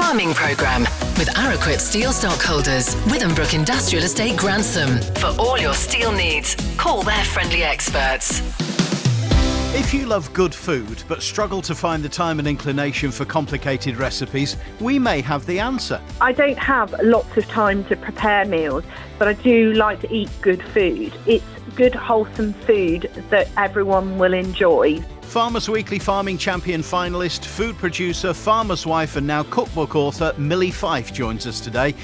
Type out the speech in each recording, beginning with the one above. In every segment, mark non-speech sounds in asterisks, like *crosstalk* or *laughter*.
Farming Programme with Araquip Steel Stockholders, Withambrook Industrial Estate Grantham. For all your steel needs, call their friendly experts. If you love good food but struggle to find the time and inclination for complicated recipes, we may have the answer. I don't have lots of time to prepare meals, but I do like to eat good food. It's good, wholesome food that everyone will enjoy. Farmers Weekly Farming Champion finalist, food producer, farmer's wife, and now cookbook author Millie Fife joins us today.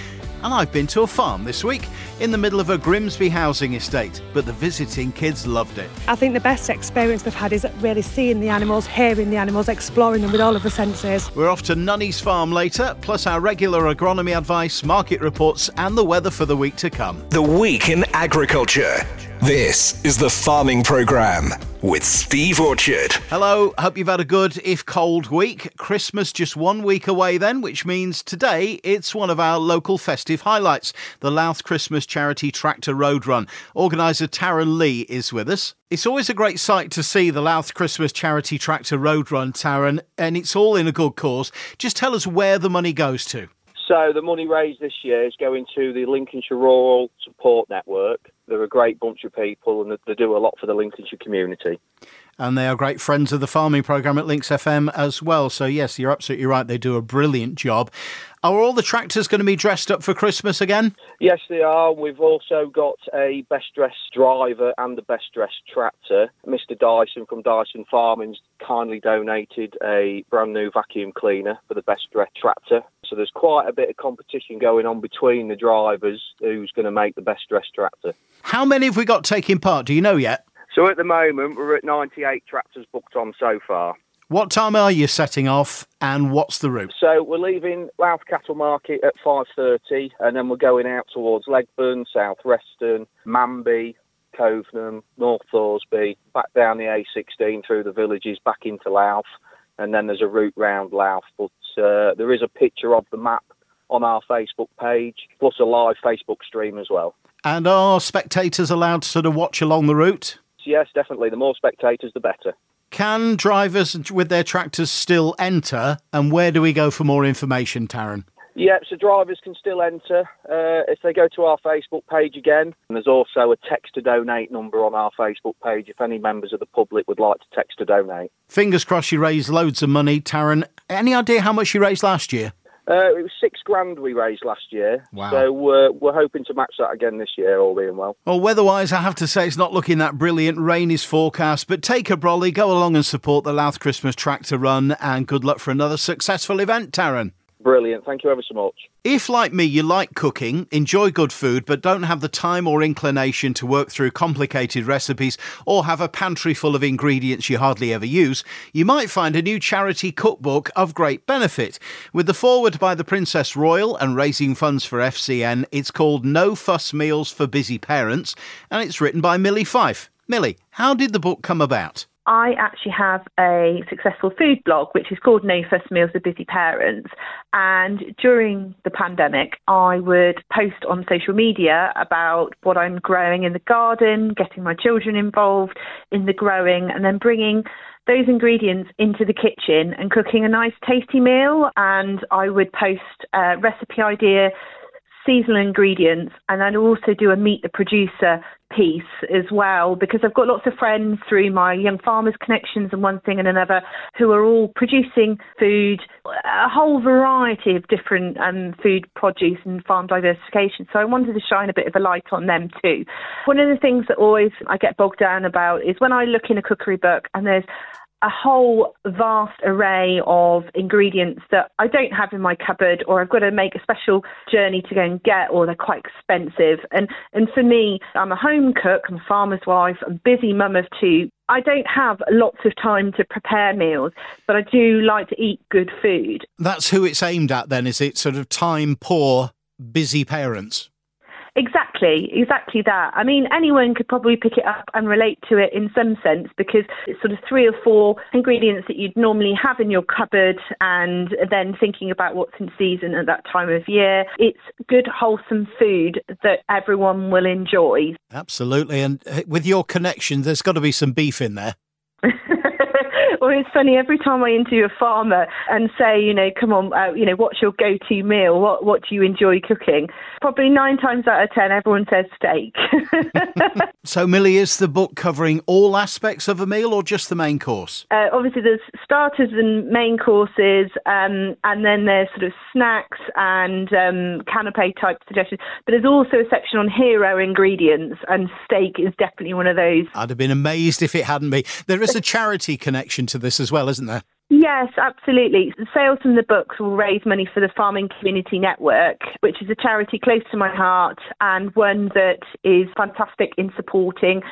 And I've been to a farm this week in the middle of a Grimsby housing estate, but the visiting kids loved it. I think the best experience they've had is really seeing the animals, hearing the animals, exploring them with all of the senses. We're off to Nunny's farm later, plus our regular agronomy advice, market reports, and the weather for the week to come. The Week in Agriculture. This is the Farming Programme with Steve Orchard. Hello, hope you've had a good, if cold, week. Christmas just one week away then, which means today it's one of our local festive highlights the Louth Christmas Charity Tractor Road Run. Organiser Taryn Lee is with us. It's always a great sight to see the Louth Christmas Charity Tractor Road Run, Taryn, and it's all in a good cause. Just tell us where the money goes to. So the money raised this year is going to the Lincolnshire Rural Support Network. They're a great bunch of people and they do a lot for the Lincolnshire community. And they are great friends of the farming programme at Lincs FM as well. So, yes, you're absolutely right. They do a brilliant job. Are all the tractors going to be dressed up for Christmas again? Yes, they are. We've also got a best dressed driver and a best dressed tractor. Mr. Dyson from Dyson Farming's kindly donated a brand new vacuum cleaner for the best dressed tractor. So there's quite a bit of competition going on between the drivers who's going to make the best dressed tractor. How many have we got taking part? Do you know yet? So at the moment, we're at 98 tractors booked on so far. What time are you setting off and what's the route? So we're leaving Louth Cattle Market at 5.30 and then we're going out towards Legbourne, South Reston, Manby, Covenham, North Thoresby, back down the A16 through the villages, back into Louth and then there's a route round Louth. But uh, there is a picture of the map on our Facebook page, plus a live Facebook stream as well. And are spectators allowed to sort of watch along the route? Yes, definitely. The more spectators, the better. Can drivers with their tractors still enter? And where do we go for more information, Taryn? Yeah, so drivers can still enter uh, if they go to our Facebook page again. And there's also a text to donate number on our Facebook page if any members of the public would like to text to donate. Fingers crossed you raised loads of money, Taryn. Any idea how much you raised last year? Uh, it was six grand we raised last year. Wow. So we're, we're hoping to match that again this year, all being well. Well, weather-wise, I have to say it's not looking that brilliant. Rain is forecast, but take a brolly, go along and support the Louth Christmas Tractor Run, and good luck for another successful event, Taryn. Brilliant. Thank you ever so much. If, like me, you like cooking, enjoy good food, but don't have the time or inclination to work through complicated recipes or have a pantry full of ingredients you hardly ever use, you might find a new charity cookbook of great benefit. With the foreword by the Princess Royal and raising funds for FCN, it's called No Fuss Meals for Busy Parents, and it's written by Millie Fife. Millie, how did the book come about? I actually have a successful food blog, which is called No Fuss Meals for Busy Parents. And during the pandemic, I would post on social media about what I'm growing in the garden, getting my children involved in the growing, and then bringing those ingredients into the kitchen and cooking a nice tasty meal. And I would post a recipe idea seasonal ingredients, and I'd also do a meet the producer piece as well because I've got lots of friends through my young farmers connections and one thing and another who are all producing food, a whole variety of different um, food produce and farm diversification. So I wanted to shine a bit of a light on them too. One of the things that always I get bogged down about is when I look in a cookery book and there's a whole vast array of ingredients that I don't have in my cupboard or I've got to make a special journey to go and get or they're quite expensive. And and for me, I'm a home cook, I'm a farmer's wife, I'm a busy mum of two. I don't have lots of time to prepare meals, but I do like to eat good food. That's who it's aimed at then, is it? Sort of time poor, busy parents. Exactly, exactly that. I mean, anyone could probably pick it up and relate to it in some sense because it's sort of three or four ingredients that you'd normally have in your cupboard and then thinking about what's in season at that time of year. It's good, wholesome food that everyone will enjoy. Absolutely. And uh, with your connection, there's got to be some beef in there. *laughs* Well, it's funny every time I interview a farmer and say, you know, come on, uh, you know, what's your go-to meal? What what do you enjoy cooking? Probably nine times out of ten, everyone says steak. *laughs* so, Millie, is the book covering all aspects of a meal or just the main course? Uh, obviously, there's starters and main courses, um, and then there's sort of snacks and um, canapé type suggestions. But there's also a section on hero ingredients, and steak is definitely one of those. I'd have been amazed if it hadn't been. There is a charity connection to this as well, isn't there? Yes, absolutely. The sales from the books will raise money for the Farming Community Network, which is a charity close to my heart and one that is fantastic in supporting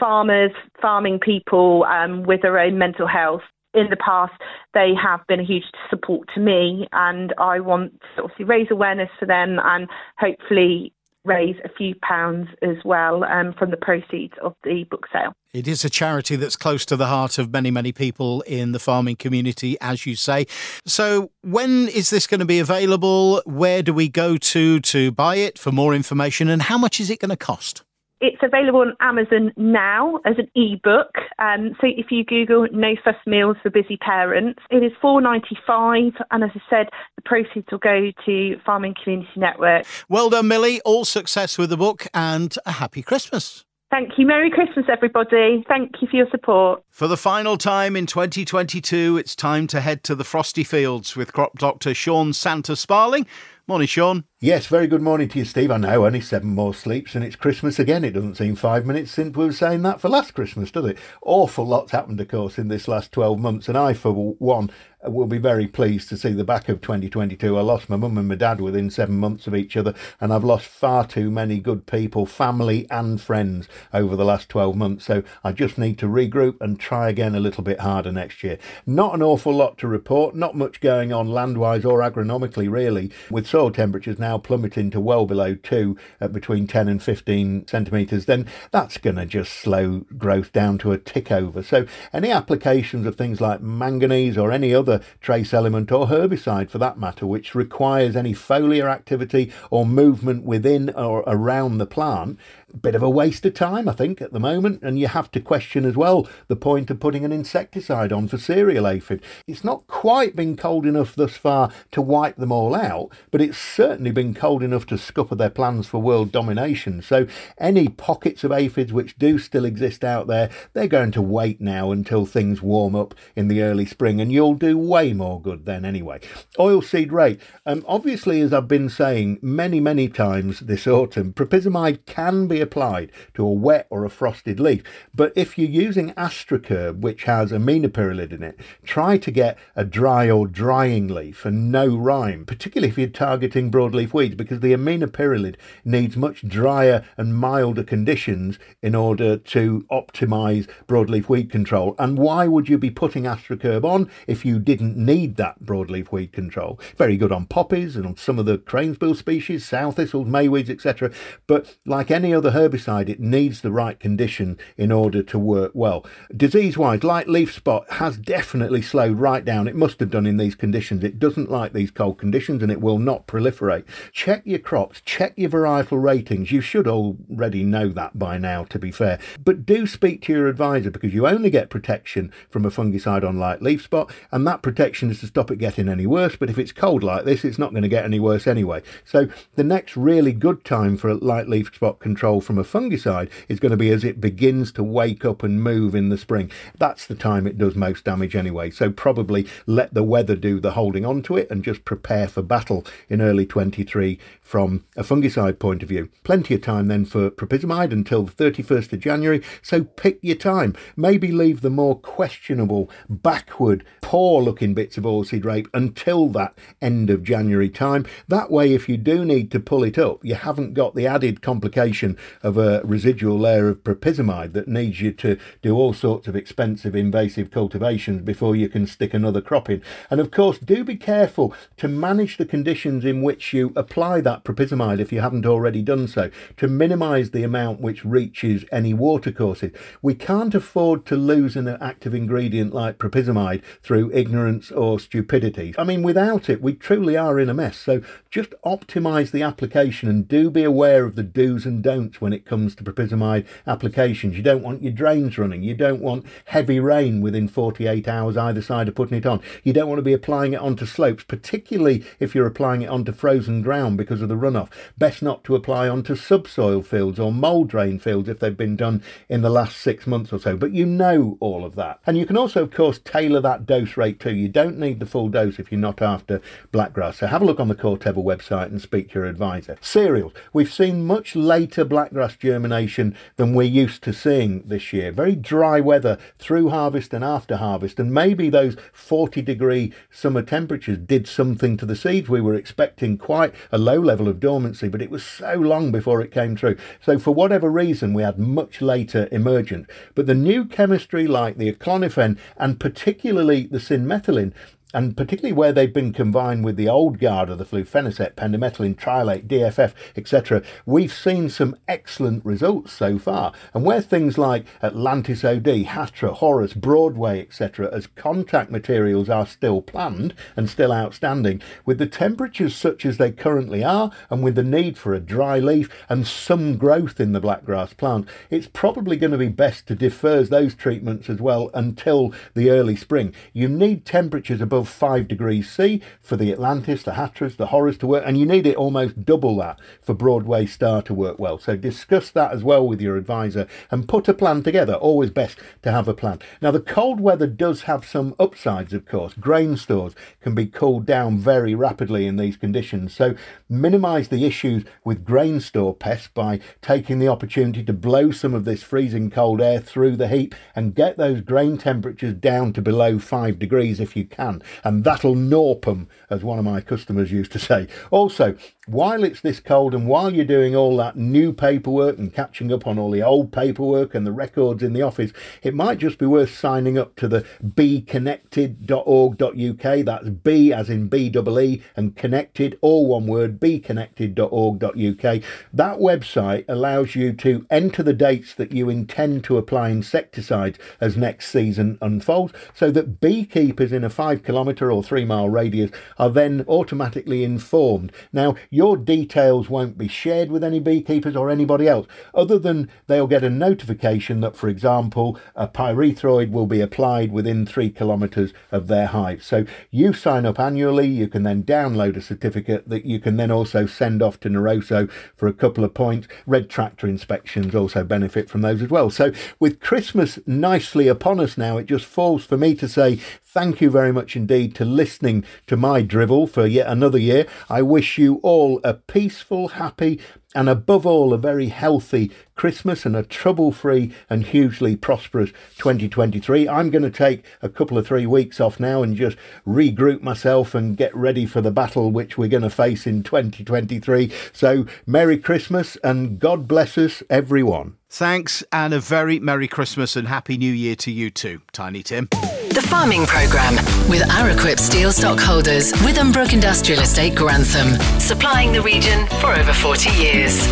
farmers, farming people um, with their own mental health. In the past, they have been a huge support to me, and I want to obviously raise awareness for them and hopefully raise a few pounds as well um, from the proceeds of the book sale. It is a charity that's close to the heart of many, many people in the farming community, as you say. So, when is this going to be available? Where do we go to to buy it for more information? And how much is it going to cost? It's available on Amazon now as an ebook. Um, so if you Google "No Fuss Meals for Busy Parents," it is four ninety five, and as I said, the proceeds will go to Farming Community Network. Well done, Millie. All success with the book, and a happy Christmas. Thank you. Merry Christmas, everybody. Thank you for your support. For the final time in 2022, it's time to head to the frosty fields with crop doctor Sean Santa Sparling. Morning, Sean. Yes, very good morning to you, Steve. I know only seven more sleeps and it's Christmas again. It doesn't seem five minutes since we were saying that for last Christmas, does it? Awful lots happened, of course, in this last 12 months. And I, for one, will be very pleased to see the back of 2022. I lost my mum and my dad within seven months of each other, and I've lost far too many good people, family and friends, over the last 12 months. So I just need to regroup and try again a little bit harder next year. Not an awful lot to report, not much going on landwise or agronomically, really, with soil temperatures now plummeting to well below 2 at between 10 and 15 centimetres, then that's going to just slow growth down to a tick over. So any applications of things like manganese or any other trace element or herbicide for that matter, which requires any foliar activity or movement within or around the plant, bit of a waste of time, I think, at the moment. And you have to question as well the point of putting an insecticide on for cereal aphid. It's not quite been cold enough thus far to wipe them all out, but it's certainly been cold enough to scupper their plans for world domination. So any pockets of aphids which do still exist out there, they're going to wait now until things warm up in the early spring, and you'll do way more good then anyway. Oilseed rape. Um, obviously, as I've been saying many, many times this autumn, propyzamide can be applied to a wet or a frosted leaf. But if you're using Astrokerb, which has aminopyralid in it, try to get a dry or drying leaf and no rime, particularly if you're targeting broadleaf weeds, because the aminopyralid needs much drier and milder conditions in order to optimize broadleaf weed control. And why would you be putting Astrokerb on if you didn't need that broadleaf weed control? Very good on poppies and on some of the cranesbill species, sow thistles, mayweeds, etc. But like any other herbicide, it needs the right condition in order to work well. Disease wise, light leaf spot has definitely slowed right down. It must have done in these conditions. It doesn't like these cold conditions and it will not proliferate. Check your crops, check your varietal ratings. You should already know that by now, to be fair. But do speak to your advisor because you only get protection from a fungicide on light leaf spot, and that protection is to stop it getting any worse. But if it's cold like this, it's not going to get any worse anyway. So the next really good time for a light leaf spot control from a fungicide is going to be as it begins to wake up and move in the spring. That's the time it does most damage anyway. So probably let the weather do the holding on to it and just prepare for battle in early 23 from a fungicide point of view. Plenty of time then for propyzamide until the 31st of January. So pick your time. Maybe leave the more questionable, backward, poor looking bits of oilseed rape until that end of January time. That way, if you do need to pull it up, you haven't got the added complication of a residual layer of propyzamide that needs you to do all sorts of expensive invasive cultivations before you can stick another crop in. And of course, do be careful to manage the conditions in which you apply that propyzamide if you haven't already done so to minimise the amount which reaches any watercourses. We can't afford to lose an active ingredient like propyzamide through ignorance or stupidity. I mean, without it, we truly are in a mess. So just optimise the application and do be aware of the do's and don'ts when it comes to propyzamide applications. You don't want your drains running. You don't want heavy rain within 48 hours either side of putting it on. You don't want to be applying it onto slopes, particularly if you're applying it onto frozen ground because of the runoff. Best not to apply onto subsoil fields or mole drain fields if they've been done in the last six months or so. But you know all of that. And you can also, of course, tailor that dose rate too. You don't need the full dose if you're not after blackgrass. So have a look on the Corteva website and speak to your advisor. Cereals. We've seen much later blackgrass germination than we're used to seeing this year. Very dry weather through harvest and after harvest. And maybe those 40 degree summer temperatures did something to the seeds. We were expecting quite a low level of dormancy, but it was so long before it came true. So for whatever reason, we had much later emergence. But the new chemistry like the aclonifen and particularly the cinmethylin and particularly where they've been combined with the old guard of the flufenacet, pendimethalin, tri-allate, DFF, etc., we've seen some excellent results so far. And where things like Atlantis OD, Hatra, Horus, Broadway, etc., as contact materials are still planned and still outstanding, with the temperatures such as they currently are, and with the need for a dry leaf and some growth in the blackgrass plant, it's probably going to be best to defer those treatments as well until the early spring. You need temperatures above above 5 degrees C for the Atlantis, the Hatra, the Horus to work, and you need it almost double that for Broadway Star to work well. So discuss that as well with your advisor and put a plan together. Always best to have a plan. Now, the cold weather does have some upsides, of course. Grain stores can be cooled down very rapidly in these conditions. So minimise the issues with grain store pests by taking the opportunity to blow some of this freezing cold air through the heat and get those grain temperatures down to below 5 degrees if you can and that'll norp 'em, as one of my customers used to say. Also, while it's this cold and while you're doing all that new paperwork and catching up on all the old paperwork and the records in the office, it might just be worth signing up to the beeconnected.org.uk. That's B as in B double E and connected, all one word, beeconnected.org.uk. That website allows you to enter the dates that you intend to apply insecticides as next season unfolds so that beekeepers in a five kilometre or three mile radius are then automatically informed. Now, your details won't be shared with any beekeepers or anybody else, other than they'll get a notification that, for example, a pyrethroid will be applied within three kilometres of their hive. So you sign up annually, you can then download a certificate that you can then also send off to NRoSO for a couple of points. Red Tractor inspections also benefit from those as well. So with Christmas nicely upon us now, it just falls for me to say thank you very much indeed to listening to my drivel for yet another year. I wish you all a peaceful, happy, and above all, a very healthy Christmas and a trouble free and hugely prosperous 2023. I'm going to take a couple of three weeks off now and just regroup myself and get ready for the battle which we're going to face in 2023. So, Merry Christmas and God bless us, everyone. Thanks, and a very Merry Christmas and Happy New Year to you too, Tiny Tim. The Farming Programme with our Araquip Steel Stockholders, Withambrook Industrial Estate Grantham, supplying the region for over 40 years.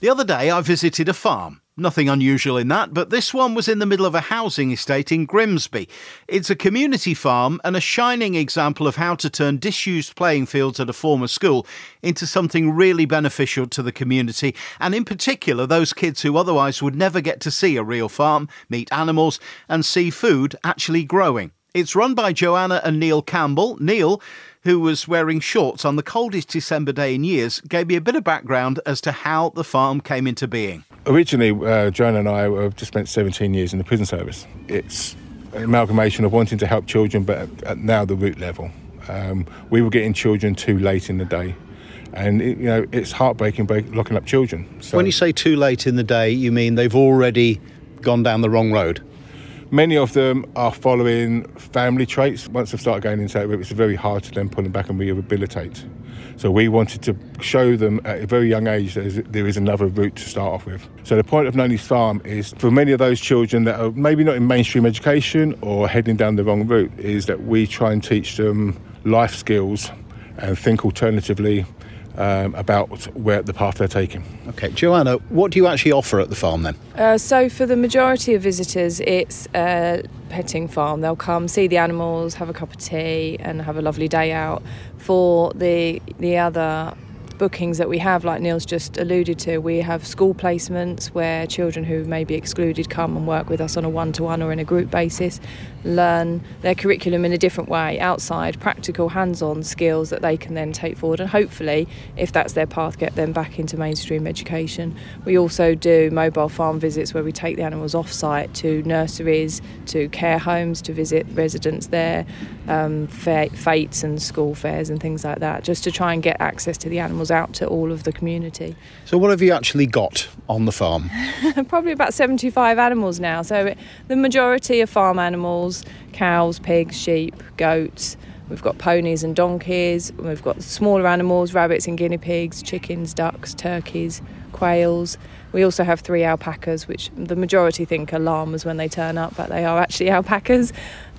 The other day I visited a farm. Nothing unusual in that, but this one was in the middle of a housing estate in Grimsby. It's a community farm and a shining example of how to turn disused playing fields at a former school into something really beneficial to the community, and in particular those kids who otherwise would never get to see a real farm, meet animals, and see food actually growing. It's run by Joanna and Neil Campbell. Neil, who was wearing shorts on the coldest December day in years, gave me a bit of background as to how the farm came into being originally, uh, Joanna and I have just spent 17 years in the prison service. It's an amalgamation of wanting to help children, but at, at now the root level. Um, we were getting children too late in the day. And you know it's heartbreaking locking up children. So when you say too late in the day, you mean they've already gone down the wrong road? Many of them are following family traits. Once they've started going into that it's very hard to then pull them back and rehabilitate. So we wanted to show them at a very young age that there is another route to start off with. So the point of Nunny's Farm is for many of those children that are maybe not in mainstream education or heading down the wrong route, is that we try and teach them life skills and think alternatively um, about where the path they're taking. Okay, Joanna, what do you actually offer at the farm then? Uh, so, for the majority of visitors, it's a petting farm. They'll come see the animals, have a cup of tea, and have a lovely day out. For the the other bookings that we have, like Neil's just alluded to, we have school placements where children who may be excluded come and work with us on a one to one or in a group basis, learn their curriculum in a different way outside, practical hands on skills that they can then take forward and hopefully, if that's their path, get them back into mainstream education. We also do mobile farm visits where we take the animals off site to nurseries, to care homes to visit residents there, um, fetes and school fairs and things like that, just to try and get access to the animals out to all of the community. So, what have you actually got on the farm? *laughs* Probably about 75 animals now. So, the majority are farm animals cows, pigs, sheep, goats. We've got ponies and donkeys. We've got smaller animals, rabbits and guinea pigs, chickens, ducks, turkeys, quails. We also have three alpacas, which the majority think are llamas when they turn up, but they are actually *laughs* alpacas.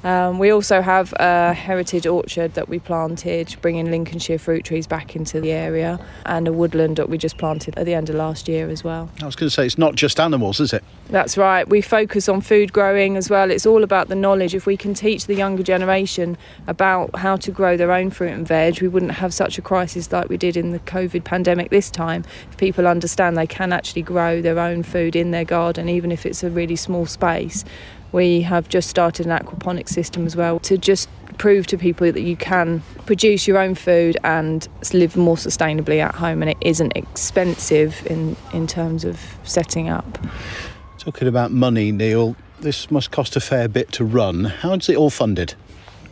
Um, we also have a heritage orchard that we planted, bringing Lincolnshire fruit trees back into the area, and a woodland that we just planted at the end of last year as well. I was going to say, it's not just animals, is it? That's right. We focus on food growing as well. It's all about the knowledge. If we can teach the younger generation about how to grow their own fruit and veg, we wouldn't have such a crisis like we did in the COVID pandemic this time. If people understand they can actually grow their own food in their garden, even if it's a really small space, we have just started an aquaponics system as well to just prove to people that you can produce your own food and live more sustainably at home and it isn't expensive in, in terms of setting up. Talking about money, Neil, this must cost a fair bit to run. How is it all funded?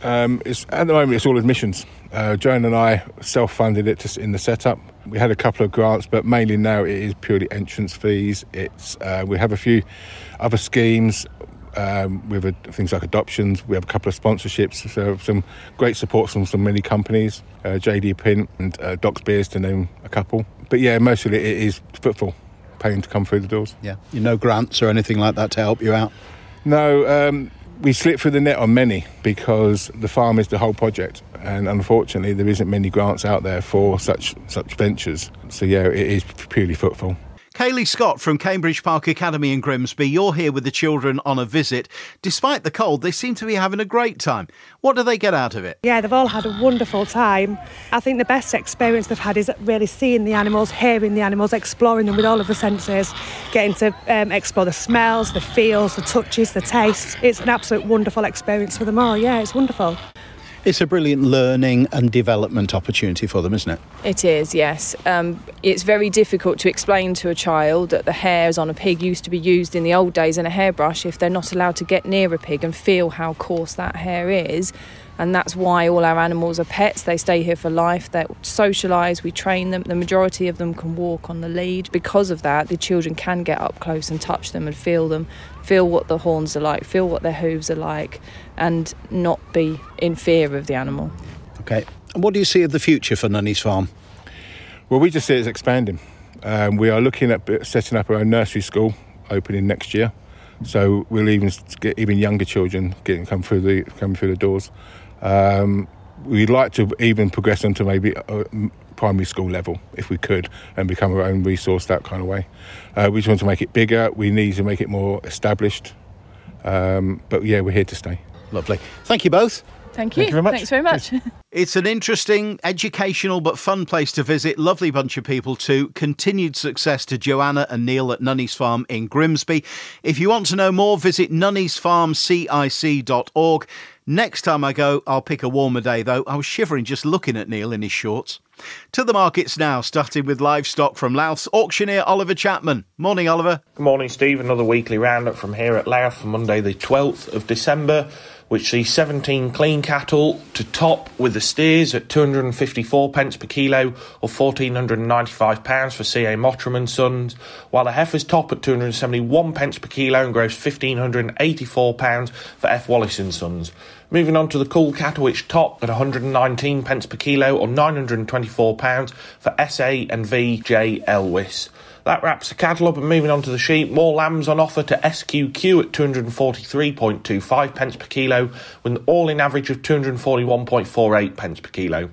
Um, it's, at the moment, it's all admissions. Uh, Joan and I self-funded it to, in the setup. We had a couple of grants, but mainly now it is purely entrance fees. It's uh, we have a few other schemes um, with a, things like adoptions. We have a couple of sponsorships, so some great support from some many companies, uh, JD Pint and uh, Doc's Beers to name a couple. But yeah, mostly it is footfall, paying to come through the doors. Yeah, you know grants or anything like that to help you out? No, um, we slip through the net on many because the farm is the whole project, and unfortunately there isn't many grants out there for such such ventures. So yeah, it is purely footfall. Kaylee Scott from Cambridge Park Academy in Grimsby, you're here with the children on a visit. Despite the cold, they seem to be having a great time. What do they get out of it? Yeah, they've all had a wonderful time. I think the best experience they've had is really seeing the animals, hearing the animals, exploring them with all of the senses, getting to um, explore the smells, the feels, the touches, the tastes. It's an absolute wonderful experience for them all. Yeah, it's wonderful. It's a brilliant learning and development opportunity for them, isn't it? It is, yes. Um, it's very difficult to explain to a child that the hairs on a pig used to be used in the old days in a hairbrush if they're not allowed to get near a pig and feel how coarse that hair is and that's why all our animals are pets. They stay here for life. They socialise. We train them. The majority of them can walk on the lead. Because of that, the children can get up close and touch them and feel them, feel what the horns are like, feel what their hooves are like, and not be in fear of the animal. Okay. And what do you see of the future for Nunny's Farm? Well, we just see it as expanding. Um, we are looking at setting up our own nursery school opening next year. So we'll even get even younger children getting come through the come through the doors. Um, we'd like to even progress onto maybe a primary school level if we could and become our own resource that kind of way. Uh, we just want to make it bigger. We need to make it more established. Um, but yeah, we're here to stay. Lovely. Thank you both. Thank you. Thank you very much. Thanks very much. *laughs* It's an interesting, educational, but fun place to visit. Lovely bunch of people, too. Continued success to Joanna and Neil at Nunny's Farm in Grimsby. If you want to know more, visit nunniesfarmcic.org. Next time I go, I'll pick a warmer day, though. I was shivering just looking at Neil in his shorts. To the markets now, starting with livestock from Louth's auctioneer Oliver Chapman. Morning, Oliver. Good morning, Steve. Another weekly roundup from here at Louth for Monday, the 12th of December which sees 17 clean cattle to top with the steers at 254 pence per kilo or 1495 pounds for CA Mottram and Sons, while the heifers top at 271 pence per kilo and gross 1584 pounds for F Wallace and Sons. Moving on to the cool cattle, which top at 119 pence per kilo or 924 pounds for SA and VJ Elwis. That wraps the cattle up and moving on to the sheep. More lambs on offer to SQQ at 243.25 pence per kilo with an all-in average of 241.48 pence per kilo.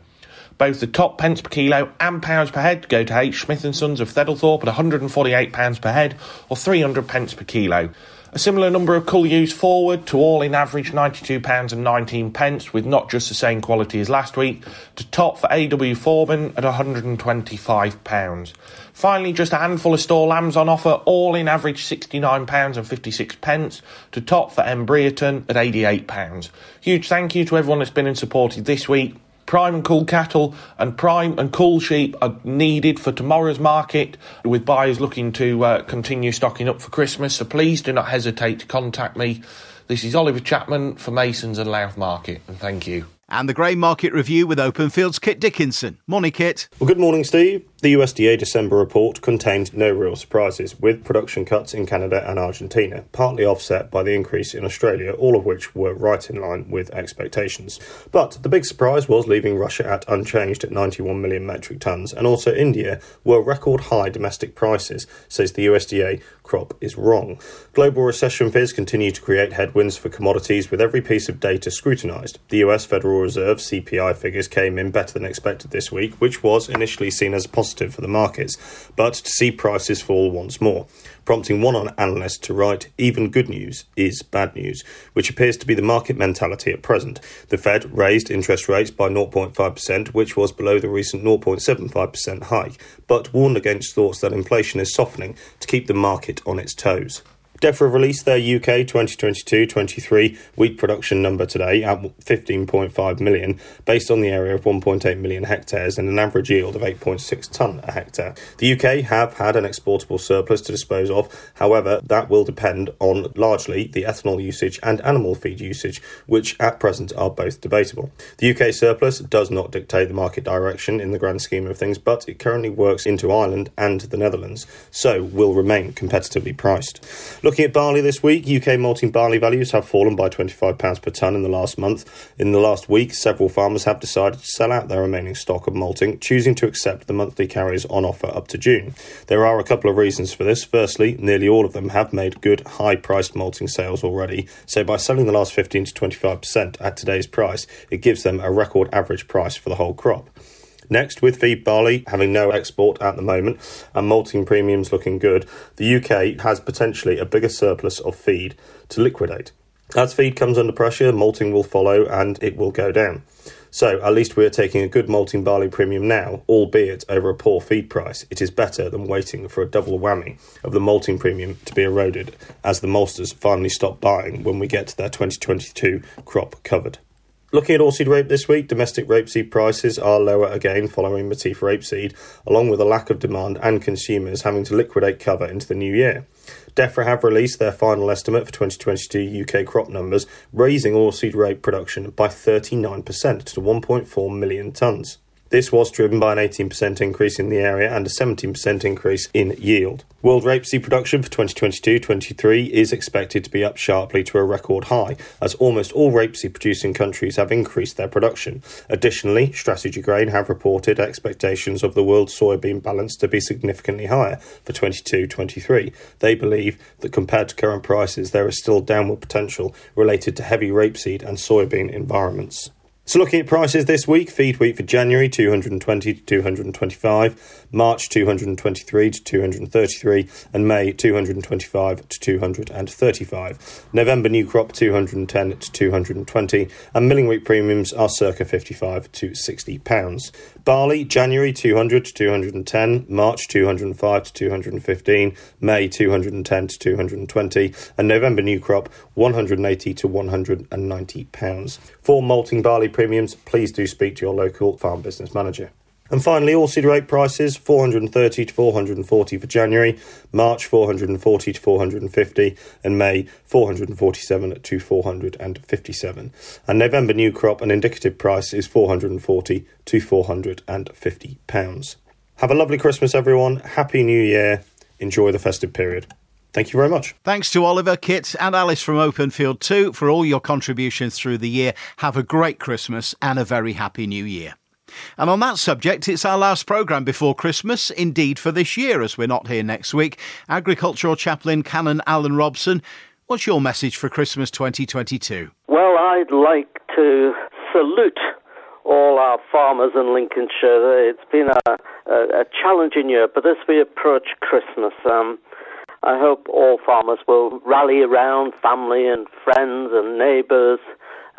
Both the top pence per kilo and pounds per head go to H. Smith and Sons of Theddlethorpe at £148 per head or 300 pence per kilo. A similar number of cull ewes forward to all in average £92.19, pence, with not just the same quality as last week, to top for AW Foreman at £125. Finally, just a handful of store lambs on offer, all in average £69.56, pence, to top for M. Brereton at £88. Huge thank you to everyone that's been and supported this week. Prime and cool cattle and prime and cool sheep are needed for tomorrow's market, with buyers looking to uh, continue stocking up for Christmas. So please do not hesitate to contact me. This is Oliver Chapman for Masons and Louth Market, and thank you. And the Grain Market Review with Openfield's, Kit Dickinson. Morning, Kit. Well, good morning, Steve. The USDA December report contained no real surprises, with production cuts in Canada and Argentina, partly offset by the increase in Australia, all of which were right in line with expectations. But the big surprise was leaving Russia at unchanged at 91 million metric tonnes, and also India were record high domestic prices, says the USDA crop is wrong. Global recession fears continue to create headwinds for commodities, with every piece of data scrutinised. The US Federal Reserve CPI figures came in better than expected this week, which was initially seen as positive positive for the markets, but to see prices fall once more, prompting one analyst to write, Even good news is bad news, which appears to be the market mentality at present. The Fed raised interest rates by 0.5%, which was below the recent 0.75% hike, but warned against thoughts that inflation is softening to keep the market on its toes. DEFRA released their UK 2022-23 wheat production number today at 15.5 million, based on the area of 1.8 million hectares and an average yield of 8.6 tonne a hectare. The UK have had an exportable surplus to dispose of, however, that will depend on largely the ethanol usage and animal feed usage, which at present are both debatable. The UK surplus does not dictate the market direction in the grand scheme of things, but it currently works into Ireland and the Netherlands, so will remain competitively priced. Looking at barley this week, UK malting barley values have fallen by £25 per tonne in the last month. In the last week, several farmers have decided to sell out their remaining stock of malting, choosing to accept the monthly carries on offer up to June. There are a couple of reasons for this. Firstly, nearly all of them have made good, high priced malting sales already, so by selling the last 15 to 25% at today's price, it gives them a record average price for the whole crop. Next, with feed barley having no export at the moment and malting premiums looking good, the UK has potentially a bigger surplus of feed to liquidate. As feed comes under pressure, malting will follow and it will go down. So, at least we are taking a good malting barley premium now, albeit over a poor feed price. It is better than waiting for a double whammy of the malting premium to be eroded as the maltsters finally stop buying when we get their 2022 crop covered. Looking at oilseed rape this week, domestic rapeseed prices are lower again following Matif rapeseed, along with a lack of demand and consumers having to liquidate cover into the new year. DEFRA have released their final estimate for 2022 UK crop numbers, raising oilseed rape production by 39% to 1.4 million tonnes. This was driven by an 18% increase in the area and a 17% increase in yield. World rapeseed production for 2022-23 is expected to be up sharply to a record high, as almost all rapeseed producing countries have increased their production. Additionally, Strategy Grain have reported expectations of the world soybean balance to be significantly higher for 22-23. They believe that compared to current prices, there is still downward potential related to heavy rapeseed and soybean environments. So looking at prices this week, feed wheat for January 220 to 225, March 223 to 233, and May 225 to 235. November new crop 210 to 220, and milling wheat premiums are circa 55 to 60 pounds. Barley January 200 to 210, March 205 to 215, May 210 to 220, and November new crop 180 to 190 pounds. For malting barley premiums, please do speak to your local farm business manager. And finally, all seed rate prices 430 to 440 for January, March 440 to 450, and May 447 to 457. And November new crop and indicative price is 440 to 450 pounds. Have a lovely Christmas, everyone. Happy New Year. Enjoy the festive period. Thank you very much. Thanks to Oliver, Kit, and Alice from Openfield 2 for all your contributions through the year. Have a great Christmas and a very happy New Year. And on that subject, it's our last programme before Christmas, indeed for this year, as we're not here next week. Agricultural Chaplain Canon Alan Robson, what's your message for Christmas 2022? Well, I'd like to salute all our farmers in Lincolnshire. It's been a, a, a challenging year, but as we approach Christmas, um, I hope all farmers will rally around family and friends and neighbours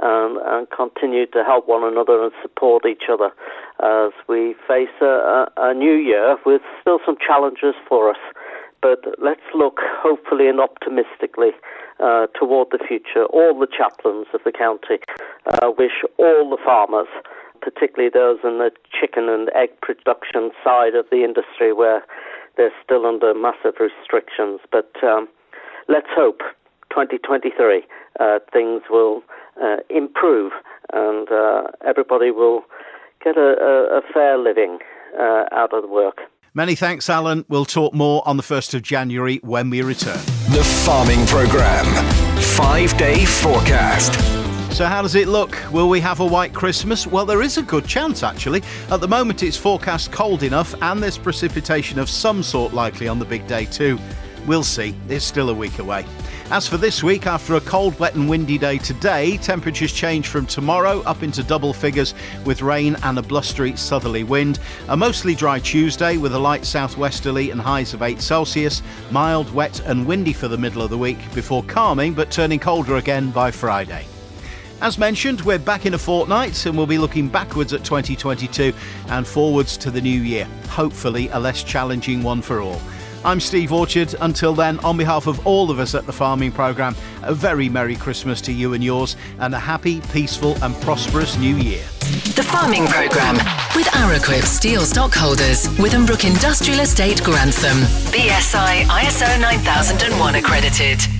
and, and, continue to help one another and support each other as we face a, a, new year with still some challenges for us. But let's look hopefully and optimistically uh, toward the future. All the chaplains of the county uh, wish all the farmers, particularly those in the chicken and egg production side of the industry where they're still under massive restrictions. But um, let's hope 2023 uh, things will uh, improve and uh, everybody will get a, a, a fair living uh, out of the work. Many thanks, Alan. We'll talk more on the 1st of January when we return. The Farming Programme. Five day forecast. So, how does it look? Will we have a white Christmas? Well, there is a good chance, actually. At the moment, it's forecast cold enough, and there's precipitation of some sort likely on the big day, too. We'll see. It's still a week away. As for this week, after a cold, wet, and windy day today, temperatures change from tomorrow up into double figures with rain and a blustery southerly wind. A mostly dry Tuesday with a light southwesterly and highs of 8 Celsius. Mild, wet, and windy for the middle of the week before calming but turning colder again by Friday. As mentioned, we're back in a fortnight and we'll be looking backwards at 2022 and forwards to the new year. Hopefully, a less challenging one for all. I'm Steve Orchard. Until then, on behalf of all of us at the Farming Programme, a very Merry Christmas to you and yours, and a happy, peaceful, and prosperous New Year. The Farming Programme with Araquip Steel Stockholders, Withambrook Industrial Estate, Grantham. BSI ISO 9001 accredited.